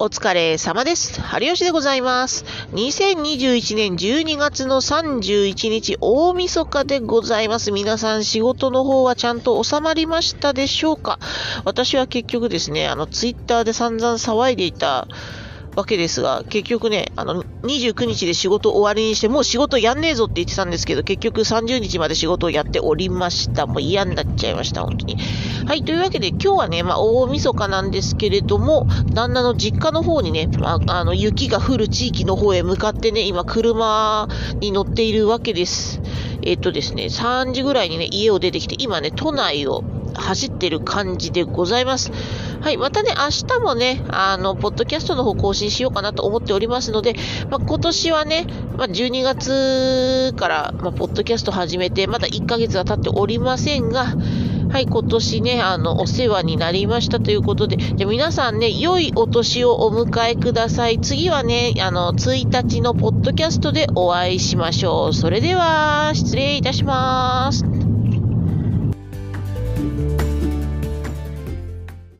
お疲れ様です。春吉でございます。2021年12月の31日、大晦日でございます。皆さん仕事の方はちゃんと収まりましたでしょうか？私は結局ですね、あの、ツイッターで散々騒いでいた、わけですが、結局ね、あの、29日で仕事終わりにして、もう仕事やんねえぞって言ってたんですけど、結局30日まで仕事をやっておりました。もう嫌になっちゃいました、本当に。はい、というわけで今日はね、まあ、大晦日なんですけれども、旦那の実家の方にね、まあ、あの、雪が降る地域の方へ向かってね、今、車に乗っているわけです。えっ、とですね、3時ぐらいにね、家を出てきて、今ね、都内を走ってる感じでございます。はい、またね、明日もね、あの、ポッドキャストの方更新しようかなと思っておりますので、まあ、今年はね、まあ、12月から、まあ、ポッドキャスト始めて、まだ1ヶ月は経っておりませんが、はい、今年ね、あの、お世話になりましたということで、じゃ皆さんね、良いお年をお迎えください。次はね、あの、1日のポッドキャストでお会いしましょう。それでは、失礼いたします。